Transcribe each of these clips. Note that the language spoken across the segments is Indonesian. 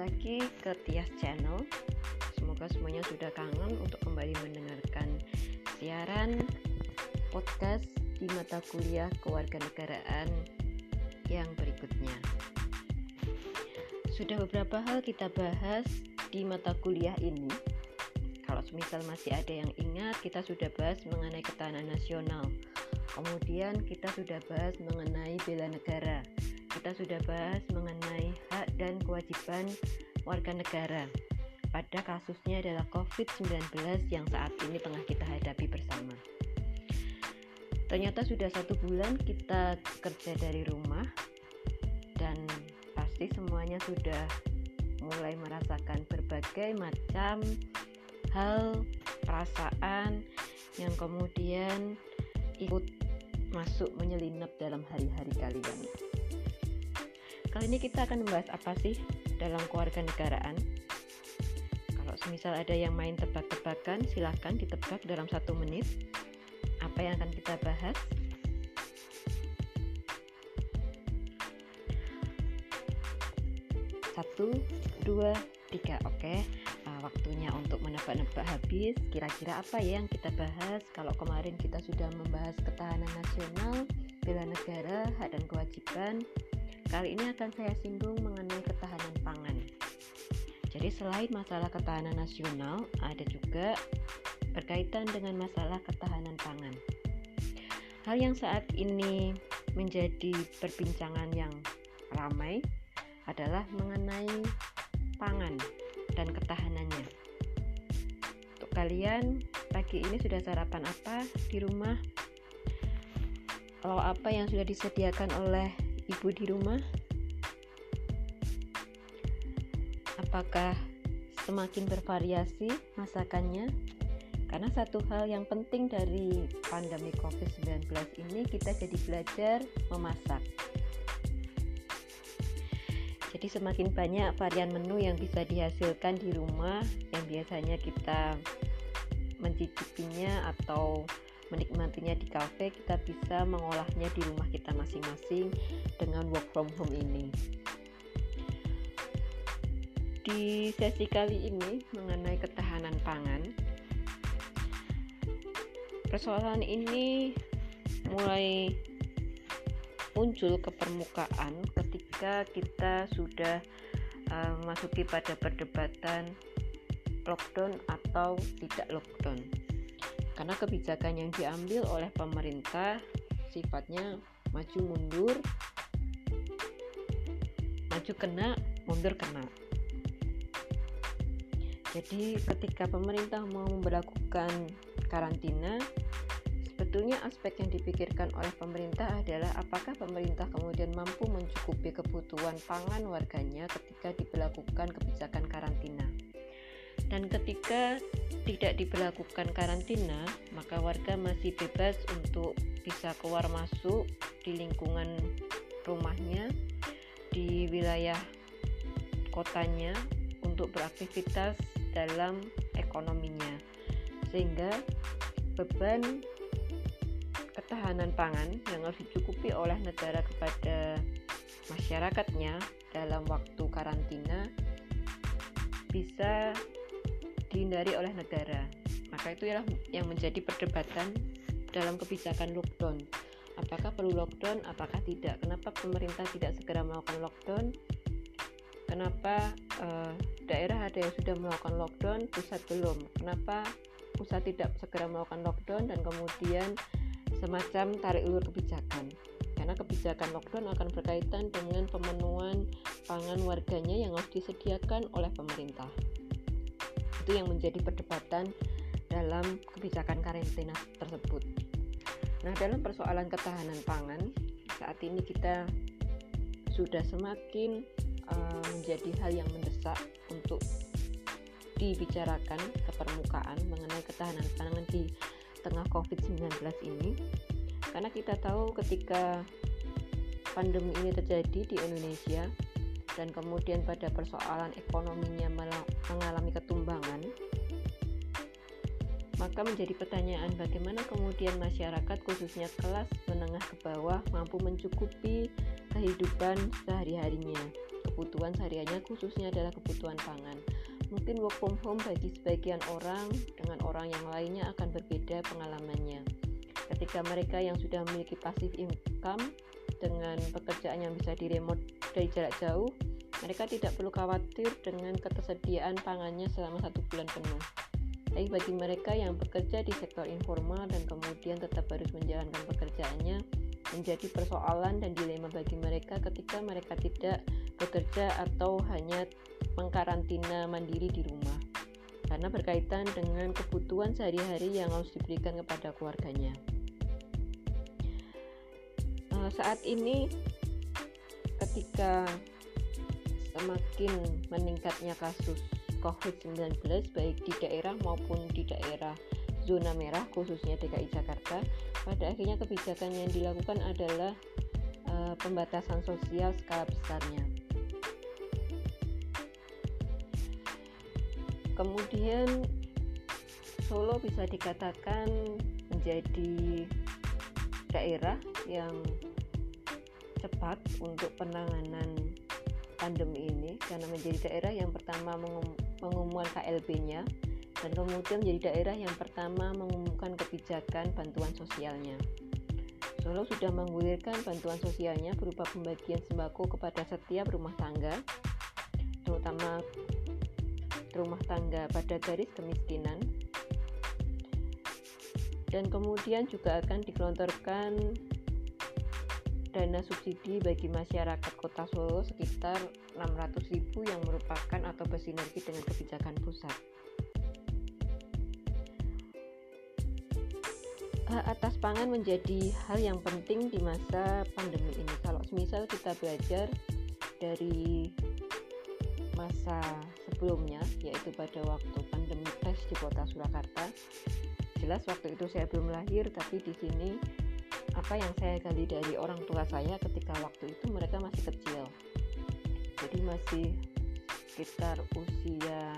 lagi ke Tias Channel. Semoga semuanya sudah kangen untuk kembali mendengarkan siaran podcast di mata kuliah kewarganegaraan yang berikutnya. Sudah beberapa hal kita bahas di mata kuliah ini. Kalau misal masih ada yang ingat, kita sudah bahas mengenai ketahanan nasional. Kemudian kita sudah bahas mengenai bela negara kita sudah bahas mengenai hak dan kewajiban warga negara pada kasusnya adalah COVID-19 yang saat ini tengah kita hadapi bersama. Ternyata sudah satu bulan kita kerja dari rumah dan pasti semuanya sudah mulai merasakan berbagai macam hal, perasaan yang kemudian ikut masuk menyelinap dalam hari-hari kalian. Kali ini kita akan membahas apa sih dalam keluarga negaraan. Kalau semisal ada yang main tebak-tebakan, silahkan ditebak dalam satu menit. Apa yang akan kita bahas? Satu, dua, tiga. Oke, nah, waktunya untuk menebak-nebak habis. Kira-kira apa ya yang kita bahas? Kalau kemarin kita sudah membahas ketahanan nasional, bela negara, hak dan kewajiban, Kali ini akan saya singgung mengenai ketahanan pangan. Jadi selain masalah ketahanan nasional, ada juga berkaitan dengan masalah ketahanan pangan. Hal yang saat ini menjadi perbincangan yang ramai adalah mengenai pangan dan ketahanannya. Untuk kalian, pagi ini sudah sarapan apa di rumah? Kalau apa yang sudah disediakan oleh ibu di rumah? Apakah semakin bervariasi masakannya? Karena satu hal yang penting dari pandemi COVID-19 ini kita jadi belajar memasak. Jadi semakin banyak varian menu yang bisa dihasilkan di rumah yang biasanya kita mencicipinya atau menikmatinya di cafe, kita bisa mengolahnya di rumah kita masing-masing dengan work from home ini. Di sesi kali ini mengenai ketahanan pangan, persoalan ini mulai muncul ke permukaan ketika kita sudah uh, pada perdebatan lockdown atau tidak lockdown karena kebijakan yang diambil oleh pemerintah sifatnya maju mundur maju kena mundur kena. Jadi ketika pemerintah mau memperlakukan karantina sebetulnya aspek yang dipikirkan oleh pemerintah adalah apakah pemerintah kemudian mampu mencukupi kebutuhan pangan warganya ketika diberlakukan kebijakan karantina dan ketika tidak diberlakukan karantina, maka warga masih bebas untuk bisa keluar masuk di lingkungan rumahnya, di wilayah kotanya untuk beraktivitas dalam ekonominya. Sehingga beban ketahanan pangan yang harus dicukupi oleh negara kepada masyarakatnya dalam waktu karantina bisa dihindari oleh negara. Maka itu ialah yang menjadi perdebatan dalam kebijakan lockdown. Apakah perlu lockdown, apakah tidak? Kenapa pemerintah tidak segera melakukan lockdown? Kenapa uh, daerah ada yang sudah melakukan lockdown, pusat belum? Kenapa pusat tidak segera melakukan lockdown dan kemudian semacam tarik ulur kebijakan? Karena kebijakan lockdown akan berkaitan dengan pemenuhan pangan warganya yang harus disediakan oleh pemerintah itu yang menjadi perdebatan dalam kebijakan karantina tersebut. Nah, dalam persoalan ketahanan pangan, saat ini kita sudah semakin uh, menjadi hal yang mendesak untuk dibicarakan ke permukaan mengenai ketahanan pangan di tengah COVID-19 ini. Karena kita tahu ketika pandemi ini terjadi di Indonesia, dan kemudian pada persoalan ekonominya mengalami ketumbangan, maka menjadi pertanyaan bagaimana kemudian masyarakat khususnya kelas menengah ke bawah mampu mencukupi kehidupan sehari-harinya, kebutuhan sehariannya khususnya adalah kebutuhan pangan. Mungkin work from home bagi sebagian orang dengan orang yang lainnya akan berbeda pengalamannya. Ketika mereka yang sudah memiliki passive income dengan pekerjaan yang bisa diremote dari jarak jauh, mereka tidak perlu khawatir dengan ketersediaan pangannya selama satu bulan penuh. Tapi bagi mereka yang bekerja di sektor informal dan kemudian tetap harus menjalankan pekerjaannya, menjadi persoalan dan dilema bagi mereka ketika mereka tidak bekerja atau hanya mengkarantina mandiri di rumah karena berkaitan dengan kebutuhan sehari-hari yang harus diberikan kepada keluarganya. Eh, saat ini, ketika semakin meningkatnya kasus COVID-19 baik di daerah maupun di daerah zona merah khususnya DKI Jakarta pada akhirnya kebijakan yang dilakukan adalah uh, pembatasan sosial skala besarnya. Kemudian Solo bisa dikatakan menjadi daerah yang cepat untuk penanganan pandemi ini karena menjadi daerah yang pertama mengum mengumumkan KLB-nya dan kemudian menjadi daerah yang pertama mengumumkan kebijakan bantuan sosialnya. Solo sudah menggulirkan bantuan sosialnya berupa pembagian sembako kepada setiap rumah tangga, terutama rumah tangga pada garis kemiskinan, dan kemudian juga akan digelontorkan dana subsidi bagi masyarakat kota Solo sekitar 600.000 yang merupakan atau bersinergi dengan kebijakan pusat. Hak atas pangan menjadi hal yang penting di masa pandemi ini. Kalau misal kita belajar dari masa sebelumnya, yaitu pada waktu pandemi tes di kota Surakarta, jelas waktu itu saya belum lahir, tapi di sini apa yang saya gali dari orang tua saya ketika waktu itu mereka masih kecil. Jadi masih sekitar usia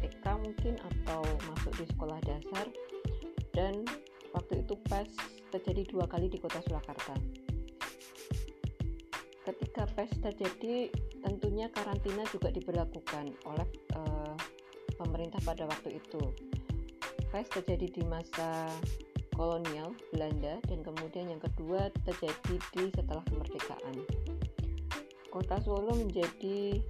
TK mungkin atau masuk di sekolah dasar. Dan waktu itu pas terjadi dua kali di kota Surakarta. Ketika PES terjadi tentunya karantina juga diberlakukan oleh uh, pemerintah pada waktu itu PES terjadi di masa kolonial Belanda dan kemudian yang kedua terjadi di setelah kemerdekaan. Kota Solo menjadi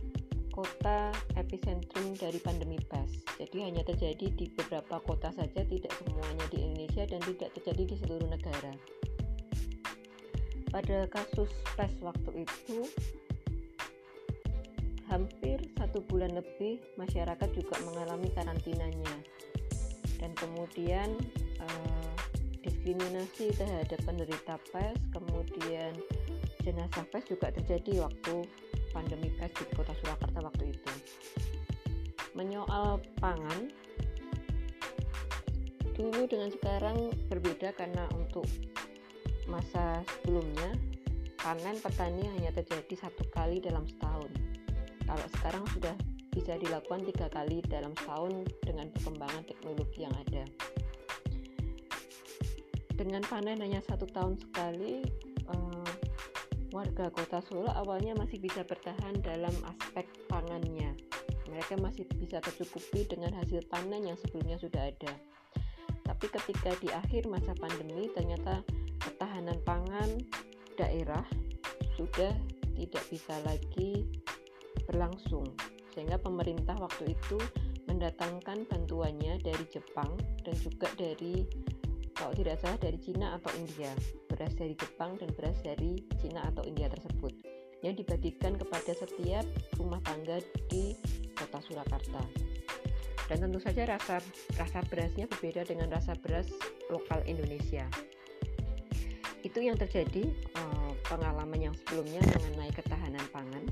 kota epicentrum dari pandemi pes. Jadi hanya terjadi di beberapa kota saja, tidak semuanya di Indonesia dan tidak terjadi di seluruh negara. Pada kasus pes waktu itu, hampir satu bulan lebih masyarakat juga mengalami karantinanya dan kemudian uh, diskriminasi terhadap penderita PES, kemudian jenazah PES juga terjadi waktu pandemi PES di kota Surakarta waktu itu. Menyoal pangan, dulu dengan sekarang berbeda karena untuk masa sebelumnya panen petani hanya terjadi satu kali dalam setahun. Kalau sekarang sudah bisa dilakukan tiga kali dalam setahun dengan perkembangan teknologi yang ada. Dengan panen hanya satu tahun sekali uh, warga kota Solo awalnya masih bisa bertahan dalam aspek pangannya. Mereka masih bisa tercukupi dengan hasil panen yang sebelumnya sudah ada. Tapi ketika di akhir masa pandemi ternyata ketahanan pangan daerah sudah tidak bisa lagi berlangsung sehingga pemerintah waktu itu mendatangkan bantuannya dari Jepang dan juga dari kalau tidak salah dari Cina atau India. Beras dari Jepang dan beras dari Cina atau India tersebut. Yang dibagikan kepada setiap rumah tangga di kota Surakarta. Dan tentu saja rasa rasa berasnya berbeda dengan rasa beras lokal Indonesia. Itu yang terjadi eh, pengalaman yang sebelumnya mengenai ketahanan pangan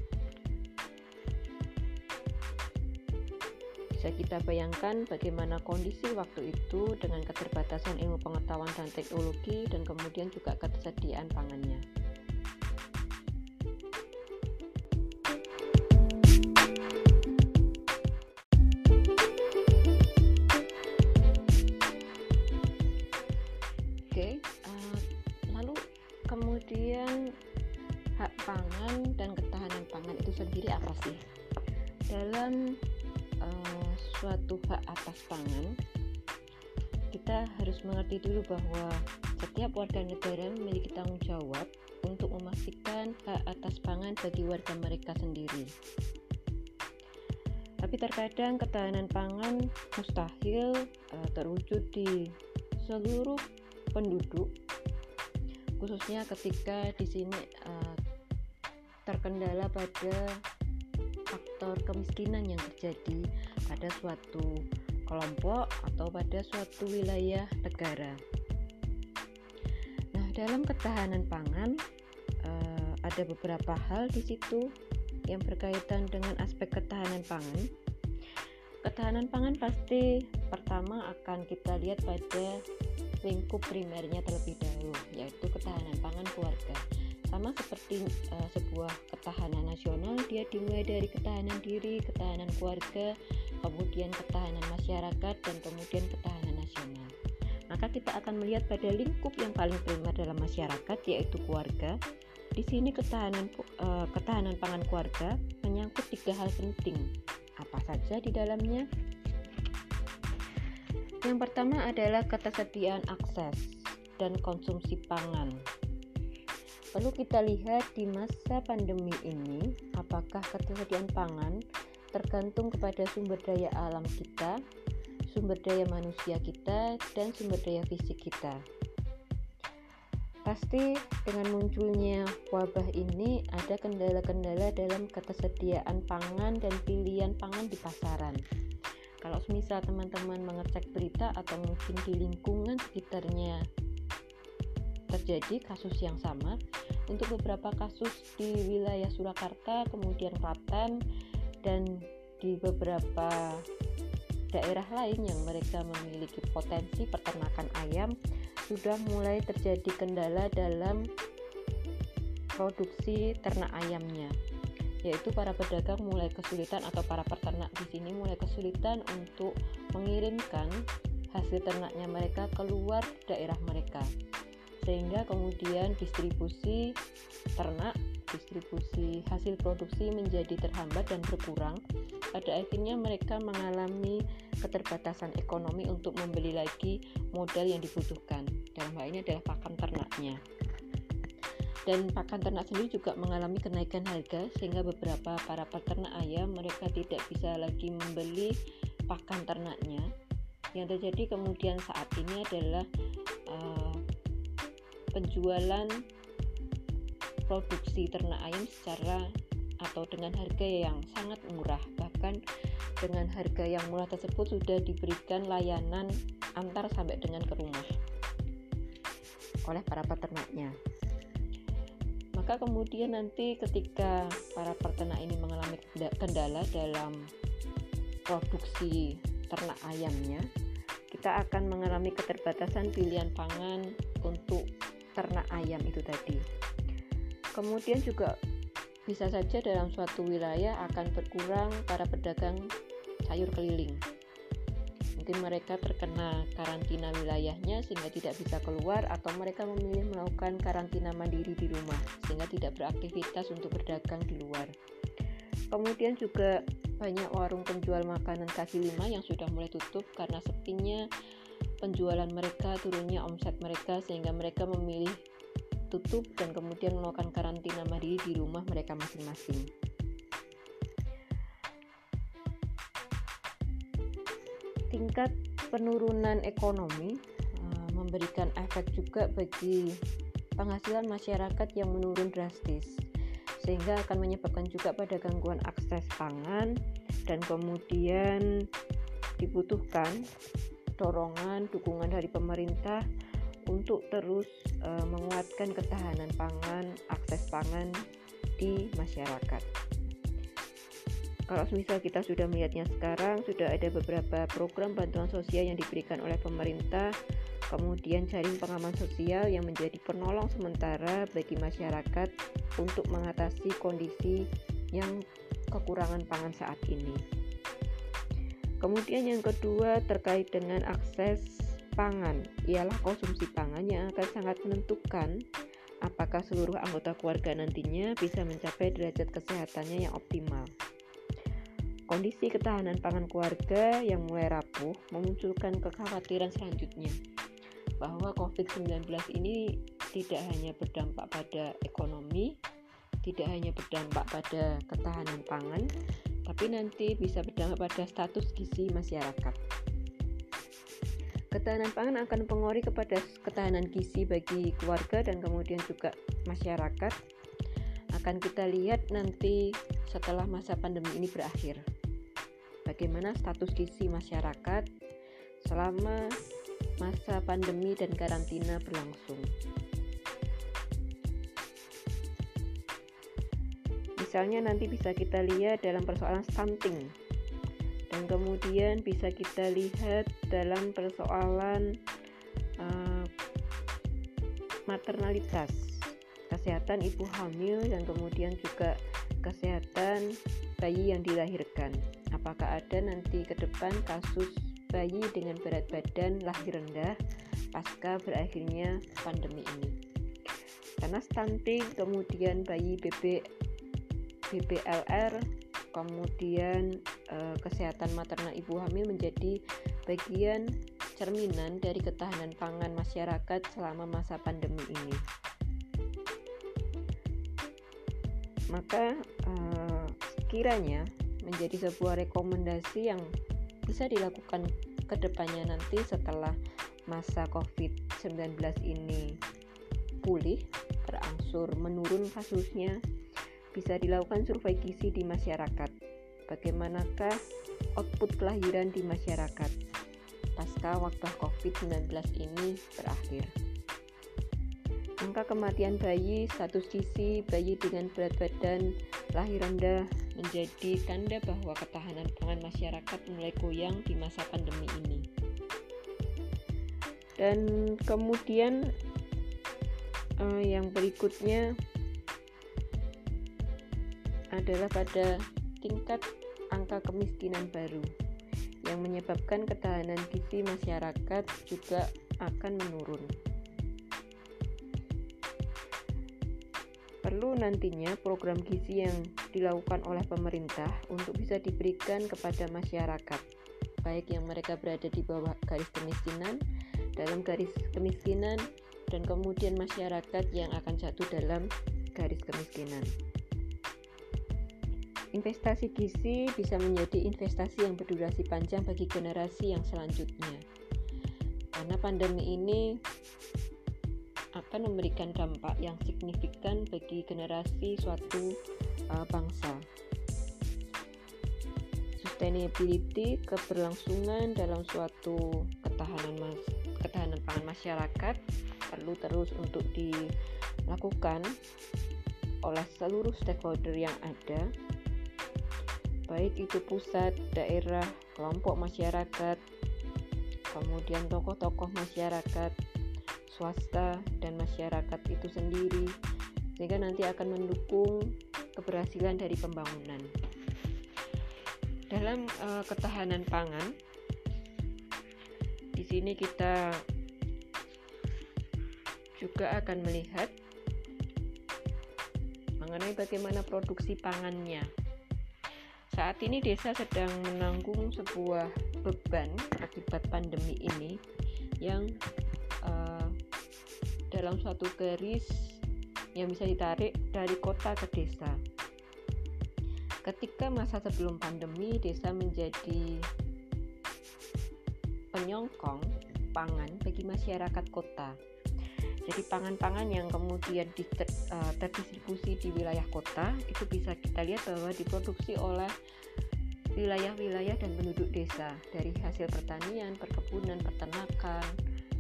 Bisa kita bayangkan bagaimana kondisi waktu itu dengan keterbatasan ilmu pengetahuan dan teknologi dan kemudian juga ketersediaan pangannya. Terwujud di seluruh penduduk, khususnya ketika di sini uh, terkendala pada faktor kemiskinan yang terjadi pada suatu kelompok atau pada suatu wilayah negara. Nah, dalam ketahanan pangan uh, ada beberapa hal di situ yang berkaitan dengan aspek ketahanan pangan. Ketahanan pangan pasti pertama akan kita lihat pada lingkup primernya terlebih dahulu, yaitu ketahanan pangan keluarga. Sama seperti uh, sebuah ketahanan nasional, dia dimulai dari ketahanan diri, ketahanan keluarga, kemudian ketahanan masyarakat, dan kemudian ketahanan nasional maka kita akan melihat pada lingkup yang paling primer dalam masyarakat yaitu keluarga di sini ketahanan uh, ketahanan pangan keluarga menyangkut tiga hal penting. Apa saja di dalamnya? Yang pertama adalah ketersediaan akses dan konsumsi pangan. Perlu kita lihat di masa pandemi ini, apakah ketersediaan pangan tergantung kepada sumber daya alam kita, sumber daya manusia kita, dan sumber daya fisik kita. Pasti dengan munculnya wabah ini ada kendala-kendala dalam ketersediaan pangan dan pilihan pangan di pasaran. Kalau misal teman-teman mengecek berita atau mungkin di lingkungan sekitarnya terjadi kasus yang sama, untuk beberapa kasus di wilayah Surakarta, kemudian Klaten, dan di beberapa daerah lain yang mereka memiliki potensi peternakan ayam, sudah mulai terjadi kendala dalam produksi ternak ayamnya yaitu para pedagang mulai kesulitan atau para peternak di sini mulai kesulitan untuk mengirimkan hasil ternaknya mereka keluar daerah mereka sehingga kemudian distribusi ternak distribusi hasil produksi menjadi terhambat dan berkurang. Pada akhirnya mereka mengalami keterbatasan ekonomi untuk membeli lagi modal yang dibutuhkan. Dalam hal ini adalah pakan ternaknya. Dan pakan ternak sendiri juga mengalami kenaikan harga sehingga beberapa para peternak ayam mereka tidak bisa lagi membeli pakan ternaknya. Yang terjadi kemudian saat ini adalah uh, penjualan produksi ternak ayam secara atau dengan harga yang sangat murah bahkan dengan harga yang murah tersebut sudah diberikan layanan antar sampai dengan ke rumah oleh para peternaknya. Maka kemudian nanti ketika para peternak ini mengalami kendala dalam produksi ternak ayamnya, kita akan mengalami keterbatasan pilihan pangan untuk ternak ayam itu tadi. Kemudian juga bisa saja dalam suatu wilayah akan berkurang para pedagang sayur keliling mungkin mereka terkena karantina wilayahnya sehingga tidak bisa keluar atau mereka memilih melakukan karantina mandiri di rumah sehingga tidak beraktivitas untuk berdagang di luar. Kemudian juga banyak warung penjual makanan kaki lima yang sudah mulai tutup karena sepinya penjualan mereka, turunnya omset mereka sehingga mereka memilih tutup dan kemudian melakukan karantina mandiri di rumah mereka masing-masing. tingkat penurunan ekonomi uh, memberikan efek juga bagi penghasilan masyarakat yang menurun drastis sehingga akan menyebabkan juga pada gangguan akses pangan dan kemudian dibutuhkan dorongan dukungan dari pemerintah untuk terus uh, menguatkan ketahanan pangan, akses pangan di masyarakat kalau misal kita sudah melihatnya sekarang sudah ada beberapa program bantuan sosial yang diberikan oleh pemerintah kemudian jaring pengaman sosial yang menjadi penolong sementara bagi masyarakat untuk mengatasi kondisi yang kekurangan pangan saat ini. Kemudian yang kedua terkait dengan akses pangan, ialah konsumsi pangan yang akan sangat menentukan apakah seluruh anggota keluarga nantinya bisa mencapai derajat kesehatannya yang optimal. Kondisi ketahanan pangan keluarga yang mulai rapuh memunculkan kekhawatiran selanjutnya bahwa COVID-19 ini tidak hanya berdampak pada ekonomi, tidak hanya berdampak pada ketahanan pangan, tapi nanti bisa berdampak pada status gizi masyarakat. Ketahanan pangan akan mempengaruhi kepada ketahanan gizi bagi keluarga dan kemudian juga masyarakat. Akan kita lihat nanti setelah masa pandemi ini berakhir. Bagaimana status gizi masyarakat selama masa pandemi dan karantina berlangsung. Misalnya nanti bisa kita lihat dalam persoalan stunting dan kemudian bisa kita lihat dalam persoalan uh, maternalitas, kesehatan ibu hamil dan kemudian juga kesehatan bayi yang dilahirkan. Apakah ada nanti ke depan kasus bayi dengan berat badan lahir rendah pasca berakhirnya pandemi ini? Karena stunting, kemudian bayi BB BPLR kemudian eh, kesehatan maternal ibu hamil menjadi bagian cerminan dari ketahanan pangan masyarakat selama masa pandemi ini. Maka eh, kiranya menjadi sebuah rekomendasi yang bisa dilakukan ke depannya nanti setelah masa COVID-19 ini pulih, berangsur menurun kasusnya, bisa dilakukan survei gizi di masyarakat. Bagaimanakah output kelahiran di masyarakat pasca wabah COVID-19 ini berakhir? Angka kematian bayi, status gizi bayi dengan berat badan lahir rendah menjadi tanda bahwa ketahanan pangan masyarakat mulai goyang di masa pandemi ini. Dan kemudian eh, yang berikutnya adalah pada tingkat angka kemiskinan baru yang menyebabkan ketahanan gizi masyarakat juga akan menurun. Perlu nantinya program gizi yang dilakukan oleh pemerintah untuk bisa diberikan kepada masyarakat, baik yang mereka berada di bawah garis kemiskinan, dalam garis kemiskinan, dan kemudian masyarakat yang akan jatuh dalam garis kemiskinan. Investasi gizi bisa menjadi investasi yang berdurasi panjang bagi generasi yang selanjutnya. Karena pandemi ini akan memberikan dampak yang signifikan bagi generasi suatu uh, bangsa. Sustainability, keberlangsungan dalam suatu ketahanan mas ketahanan pangan masyarakat perlu terus untuk dilakukan oleh seluruh stakeholder yang ada baik itu pusat, daerah, kelompok masyarakat, kemudian tokoh-tokoh masyarakat, swasta, dan masyarakat itu sendiri, sehingga nanti akan mendukung keberhasilan dari pembangunan. Dalam uh, ketahanan pangan, di sini kita juga akan melihat mengenai bagaimana produksi pangannya saat ini desa sedang menanggung sebuah beban akibat pandemi ini yang uh, dalam suatu garis yang bisa ditarik dari kota ke desa. Ketika masa sebelum pandemi, desa menjadi penyongkong pangan bagi masyarakat kota. Jadi pangan-pangan yang kemudian diter, uh, terdistribusi di wilayah kota itu bisa kita lihat bahwa diproduksi oleh wilayah-wilayah dan penduduk desa dari hasil pertanian, perkebunan, peternakan,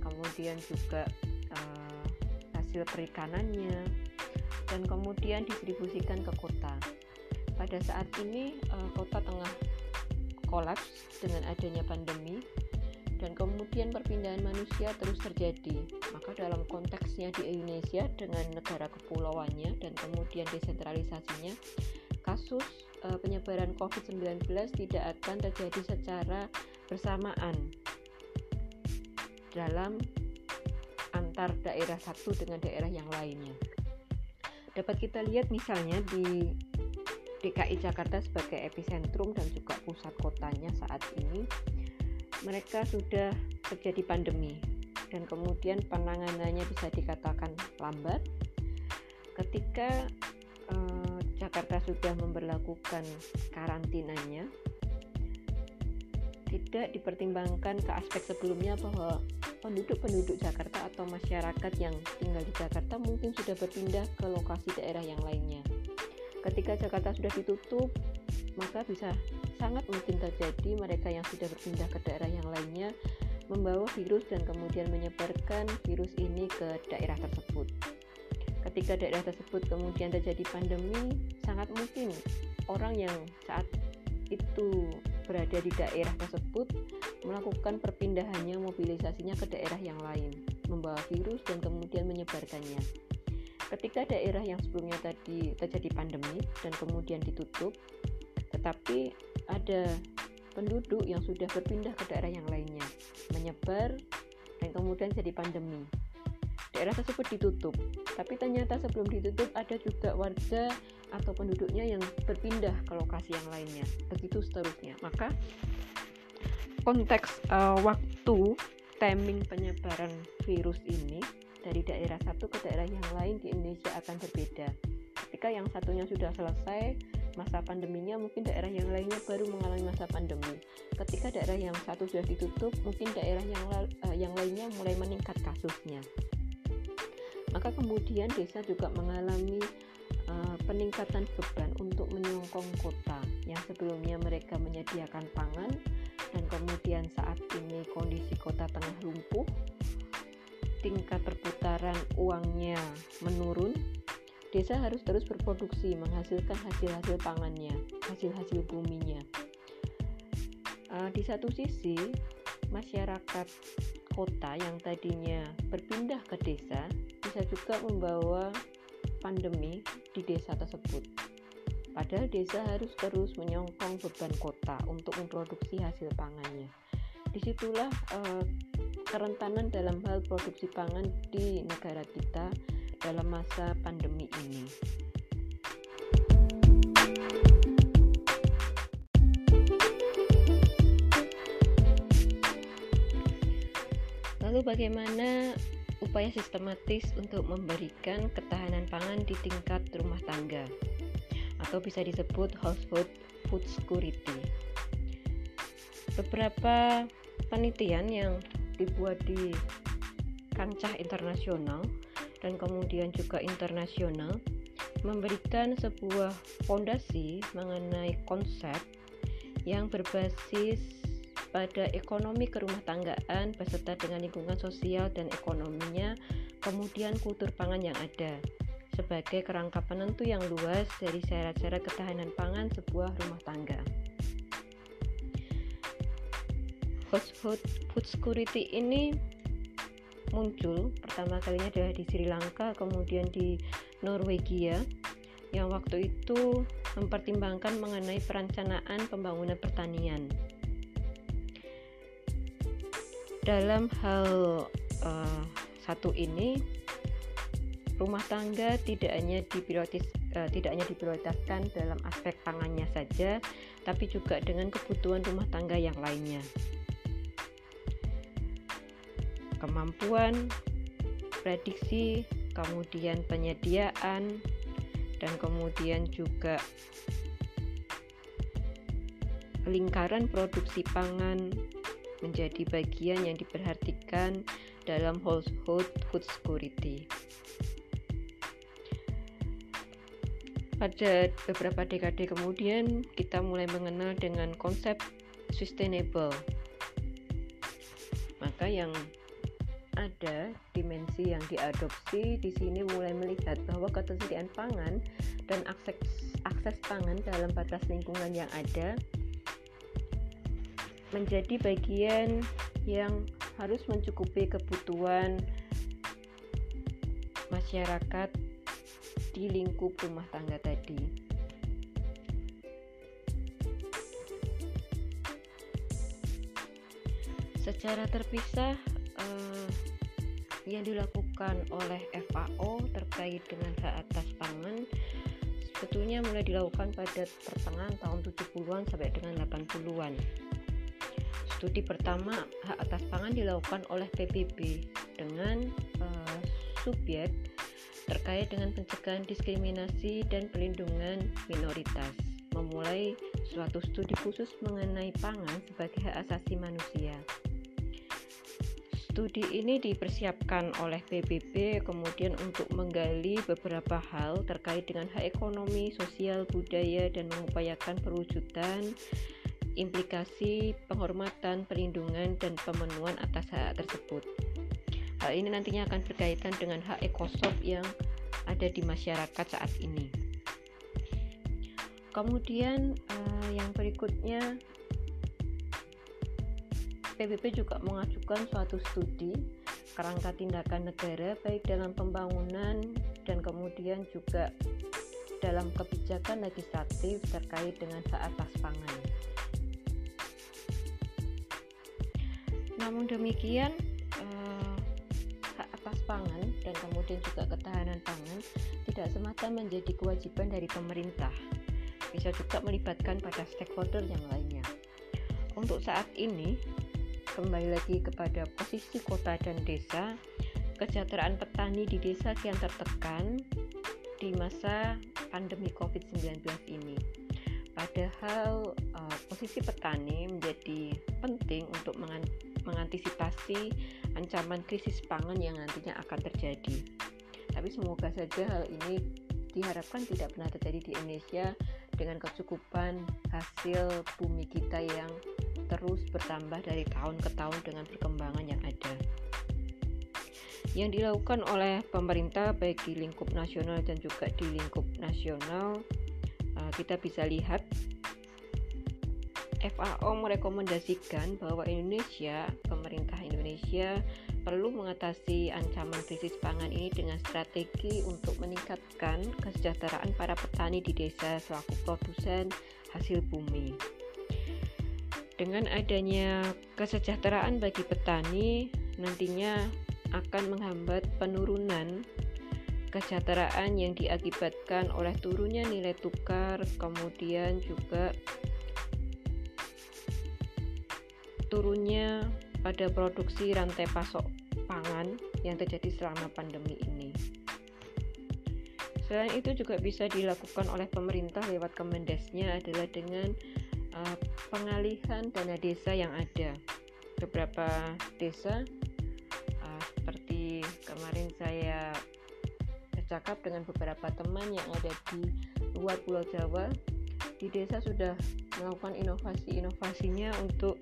kemudian juga uh, hasil perikanannya dan kemudian distribusikan ke kota. Pada saat ini uh, kota tengah kolaps dengan adanya pandemi dan kemudian perpindahan manusia terus terjadi. Maka dalam konteksnya di Indonesia dengan negara kepulauannya dan kemudian desentralisasinya, kasus e, penyebaran COVID-19 tidak akan terjadi secara bersamaan dalam antar daerah satu dengan daerah yang lainnya. Dapat kita lihat misalnya di DKI Jakarta sebagai epicentrum dan juga pusat kotanya saat ini mereka sudah terjadi pandemi dan kemudian penanganannya bisa dikatakan lambat ketika eh, Jakarta sudah memperlakukan karantinanya tidak dipertimbangkan ke aspek sebelumnya bahwa penduduk-penduduk Jakarta atau masyarakat yang tinggal di Jakarta mungkin sudah berpindah ke lokasi daerah yang lainnya. Ketika Jakarta sudah ditutup, maka bisa sangat mungkin terjadi mereka yang sudah berpindah ke daerah yang lainnya membawa virus dan kemudian menyebarkan virus ini ke daerah tersebut. Ketika daerah tersebut kemudian terjadi pandemi, sangat mungkin orang yang saat itu berada di daerah tersebut melakukan perpindahannya mobilisasinya ke daerah yang lain membawa virus dan kemudian menyebarkannya ketika daerah yang sebelumnya tadi terjadi pandemi dan kemudian ditutup tetapi ada penduduk yang sudah berpindah ke daerah yang lainnya menyebar dan kemudian jadi pandemi. Daerah tersebut ditutup tapi ternyata sebelum ditutup ada juga warga atau penduduknya yang berpindah ke lokasi yang lainnya. Begitu seterusnya. Maka konteks uh, waktu timing penyebaran virus ini dari daerah satu ke daerah yang lain di Indonesia akan berbeda. Ketika yang satunya sudah selesai masa pandeminya mungkin daerah yang lainnya baru mengalami masa pandemi. Ketika daerah yang satu sudah ditutup mungkin daerah yang uh, yang lainnya mulai meningkat kasusnya. Maka kemudian desa juga mengalami uh, peningkatan beban untuk menyongkong kota yang sebelumnya mereka menyediakan pangan dan kemudian saat ini kondisi kota tengah lumpuh tingkat perputaran uangnya menurun desa harus terus berproduksi menghasilkan hasil-hasil pangannya hasil-hasil buminya uh, di satu sisi masyarakat kota yang tadinya berpindah ke desa bisa juga membawa pandemi di desa tersebut. Padahal desa harus terus menyongkong beban kota untuk memproduksi hasil pangannya. Di situlah eh, kerentanan dalam hal produksi pangan di negara kita dalam masa pandemi ini. Lalu bagaimana upaya sistematis untuk memberikan ketahanan pangan di tingkat rumah tangga atau bisa disebut household food security. Beberapa penelitian yang dibuat di kancah internasional dan kemudian juga internasional memberikan sebuah fondasi mengenai konsep yang berbasis pada ekonomi kerumah tanggaan beserta dengan lingkungan sosial dan ekonominya, kemudian kultur pangan yang ada sebagai kerangka penentu yang luas dari syarat-syarat ketahanan pangan sebuah rumah tangga. Household food security ini muncul. Pertama kalinya adalah di Sri Lanka, kemudian di Norwegia yang waktu itu mempertimbangkan mengenai perencanaan pembangunan pertanian. Dalam hal uh, satu ini rumah tangga tidak hanya diprioritas uh, tidak hanya diprioritaskan dalam aspek pangannya saja tapi juga dengan kebutuhan rumah tangga yang lainnya kemampuan prediksi kemudian penyediaan dan kemudian juga lingkaran produksi pangan menjadi bagian yang diperhatikan dalam household food security. Pada beberapa dekade kemudian, kita mulai mengenal dengan konsep sustainable. Maka yang ada dimensi yang diadopsi di sini mulai melihat bahwa ketersediaan pangan dan akses akses pangan dalam batas lingkungan yang ada menjadi bagian yang harus mencukupi kebutuhan masyarakat di lingkup rumah tangga tadi. Secara terpisah, eh, yang dilakukan oleh FAO terkait dengan hak atas pangan sebetulnya mulai dilakukan pada pertengahan tahun 70-an sampai dengan 80-an. Studi pertama hak atas pangan dilakukan oleh PBB dengan uh, subjek terkait dengan pencegahan diskriminasi dan pelindungan minoritas memulai suatu studi khusus mengenai pangan sebagai hak asasi manusia. Studi ini dipersiapkan oleh PBB kemudian untuk menggali beberapa hal terkait dengan hak ekonomi, sosial, budaya, dan mengupayakan perwujudan implikasi penghormatan, perlindungan, dan pemenuhan atas hak tersebut. Hal ini nantinya akan berkaitan dengan hak ekosop yang ada di masyarakat saat ini. Kemudian uh, yang berikutnya PBB juga mengajukan suatu studi kerangka tindakan negara baik dalam pembangunan dan kemudian juga dalam kebijakan legislatif terkait dengan hak atas pangan. Namun demikian, eh, hak atas pangan dan kemudian juga ketahanan pangan tidak semata menjadi kewajiban dari pemerintah. Bisa juga melibatkan pada stakeholder yang lainnya. Untuk saat ini, kembali lagi kepada posisi kota dan desa, kesejahteraan petani di desa kian tertekan di masa pandemi COVID-19 ini. Padahal uh, posisi petani menjadi penting untuk mengantisipasi ancaman krisis pangan yang nantinya akan terjadi. Tapi semoga saja hal ini diharapkan tidak pernah terjadi di Indonesia dengan kecukupan hasil bumi kita yang terus bertambah dari tahun ke tahun dengan perkembangan yang ada. Yang dilakukan oleh pemerintah baik di lingkup nasional dan juga di lingkup nasional uh, kita bisa lihat FAO merekomendasikan bahwa Indonesia, pemerintah Indonesia perlu mengatasi ancaman krisis pangan ini dengan strategi untuk meningkatkan kesejahteraan para petani di desa selaku produsen hasil bumi. Dengan adanya kesejahteraan bagi petani, nantinya akan menghambat penurunan kesejahteraan yang diakibatkan oleh turunnya nilai tukar, kemudian juga turunnya pada produksi rantai pasok pangan yang terjadi selama pandemi ini. Selain itu juga bisa dilakukan oleh pemerintah lewat Kemendesnya adalah dengan uh, pengalihan dana desa yang ada. Beberapa desa uh, seperti kemarin saya bercakap dengan beberapa teman yang ada di luar Pulau Jawa, di desa sudah melakukan inovasi-inovasinya untuk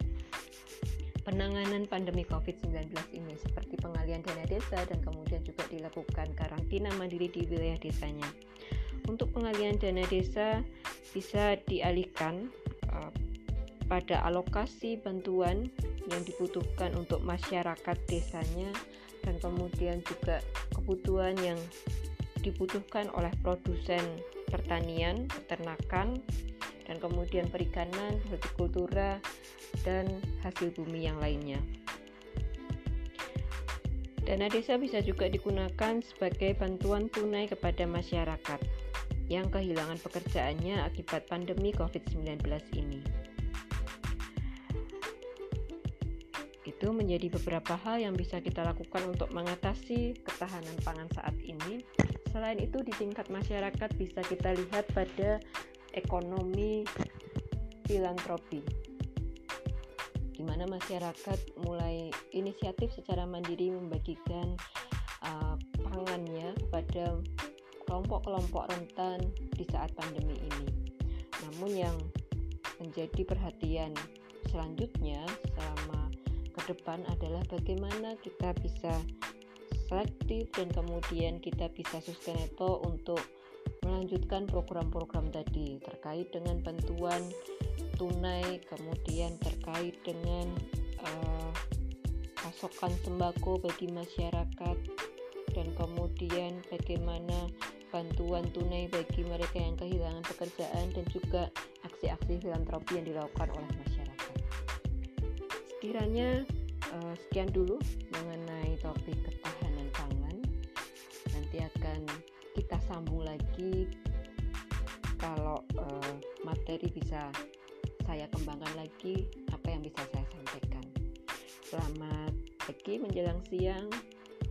penanganan pandemi COVID-19 ini seperti pengalian dana desa dan kemudian juga dilakukan karantina mandiri di wilayah desanya. Untuk pengalian dana desa bisa dialihkan pada alokasi bantuan yang dibutuhkan untuk masyarakat desanya dan kemudian juga kebutuhan yang dibutuhkan oleh produsen pertanian, peternakan, dan kemudian perikanan, hortikultura, dan hasil bumi yang lainnya. Dana desa bisa juga digunakan sebagai bantuan tunai kepada masyarakat yang kehilangan pekerjaannya akibat pandemi COVID-19 ini. itu menjadi beberapa hal yang bisa kita lakukan untuk mengatasi ketahanan pangan saat ini. Selain itu, di tingkat masyarakat bisa kita lihat pada ekonomi filantropi, di mana masyarakat mulai inisiatif secara mandiri membagikan uh, pangannya kepada kelompok-kelompok rentan di saat pandemi ini. Namun yang menjadi perhatian selanjutnya selama depan adalah bagaimana kita bisa selektif dan kemudian kita bisa sustainable untuk melanjutkan program-program tadi terkait dengan bantuan tunai kemudian terkait dengan uh, pasokan sembako bagi masyarakat dan kemudian bagaimana bantuan tunai bagi mereka yang kehilangan pekerjaan dan juga aksi-aksi filantropi yang dilakukan oleh masyarakat. Sekiranya uh, sekian dulu mengenai topik ketahanan pangan. nanti akan kita sambung lagi kalau uh, materi bisa saya kembangkan lagi apa yang bisa saya sampaikan selamat pagi menjelang siang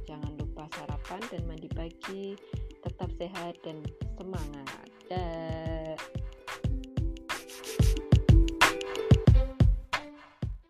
jangan lupa sarapan dan mandi pagi tetap sehat dan semangat. dan